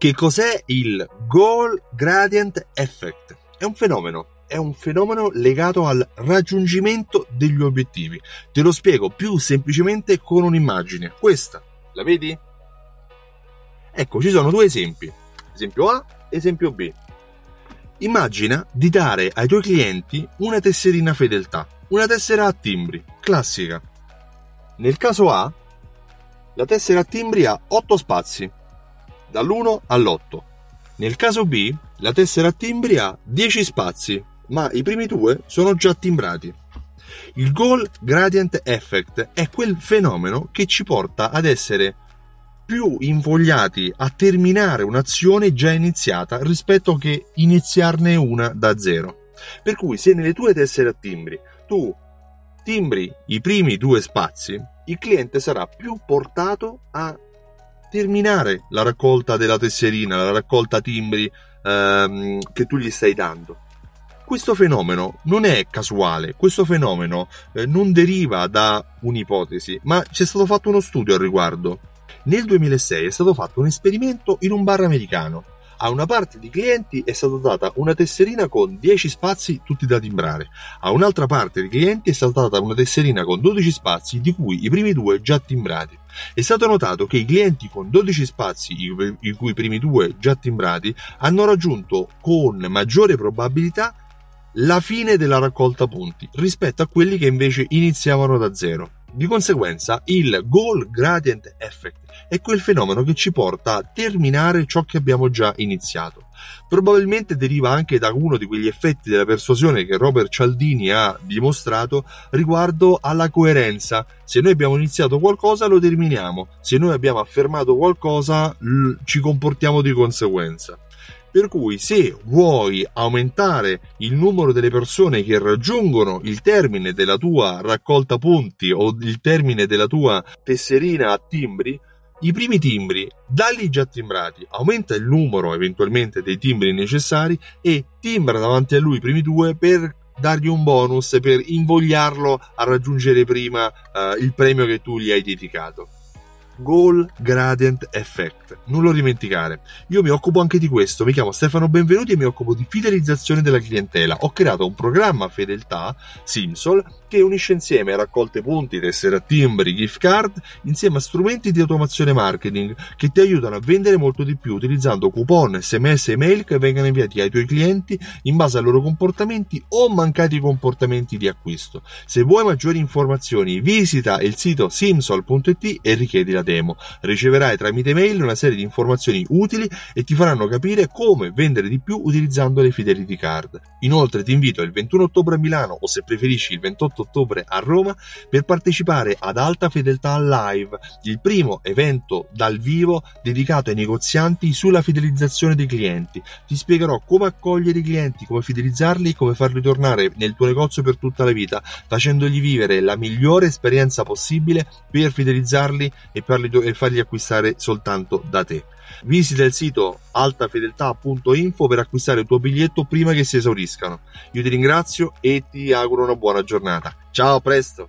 Che cos'è il Goal Gradient Effect? È un fenomeno. È un fenomeno legato al raggiungimento degli obiettivi. Te lo spiego più semplicemente con un'immagine. Questa, la vedi? Ecco, ci sono due esempi. Esempio A, esempio B. Immagina di dare ai tuoi clienti una tesserina fedeltà, una tessera a timbri, classica. Nel caso A, la tessera a timbri ha 8 spazi, dall'1 all'8. Nel caso B, la tessera a timbri ha 10 spazi, ma i primi due sono già timbrati. Il Goal Gradient Effect è quel fenomeno che ci porta ad essere più invogliati a terminare un'azione già iniziata rispetto che iniziarne una da zero. Per cui se nelle tue tessere a timbri tu timbri i primi due spazi, il cliente sarà più portato a terminare la raccolta della tesserina, la raccolta timbri ehm, che tu gli stai dando. Questo fenomeno non è casuale, questo fenomeno eh, non deriva da un'ipotesi, ma c'è stato fatto uno studio al riguardo. Nel 2006 è stato fatto un esperimento in un bar americano. A una parte di clienti è stata data una tesserina con 10 spazi tutti da timbrare. A un'altra parte di clienti è stata data una tesserina con 12 spazi, di cui i primi due già timbrati. È stato notato che i clienti con 12 spazi, i cui primi due già timbrati, hanno raggiunto con maggiore probabilità la fine della raccolta punti rispetto a quelli che invece iniziavano da zero. Di conseguenza, il goal gradient effect è quel fenomeno che ci porta a terminare ciò che abbiamo già iniziato. Probabilmente deriva anche da uno di quegli effetti della persuasione che Robert Cialdini ha dimostrato riguardo alla coerenza. Se noi abbiamo iniziato qualcosa lo terminiamo, se noi abbiamo affermato qualcosa ci comportiamo di conseguenza. Per cui se vuoi aumentare il numero delle persone che raggiungono il termine della tua raccolta punti o il termine della tua tesserina a timbri, i primi timbri, dalli già timbrati, aumenta il numero eventualmente dei timbri necessari e timbra davanti a lui i primi due per dargli un bonus, per invogliarlo a raggiungere prima uh, il premio che tu gli hai dedicato. Goal Gradient Effect. Non lo dimenticare. Io mi occupo anche di questo. Mi chiamo Stefano Benvenuti e mi occupo di fidelizzazione della clientela. Ho creato un programma fedeltà, Simsol, che unisce insieme raccolte punti, tessere timbri, gift card, insieme a strumenti di automazione marketing che ti aiutano a vendere molto di più utilizzando coupon, sms e mail che vengono inviati ai tuoi clienti in base ai loro comportamenti o mancati comportamenti di acquisto. Se vuoi maggiori informazioni, visita il sito simsol.it e richiedi la demo. Riceverai tramite mail una serie di informazioni utili e ti faranno capire come vendere di più utilizzando le Fidelity Card. Inoltre ti invito il 21 ottobre a Milano o se preferisci il 28 ottobre a Roma per partecipare ad Alta Fedeltà Live, il primo evento dal vivo dedicato ai negozianti sulla fidelizzazione dei clienti. Ti spiegherò come accogliere i clienti, come fidelizzarli, come farli tornare nel tuo negozio per tutta la vita, facendogli vivere la migliore esperienza possibile per fidelizzarli e farli acquistare soltanto da te. Visita il sito altafedeltà.info per acquistare il tuo biglietto prima che si esauriscano. Io ti ringrazio e ti auguro una buona giornata. Ciao, a presto!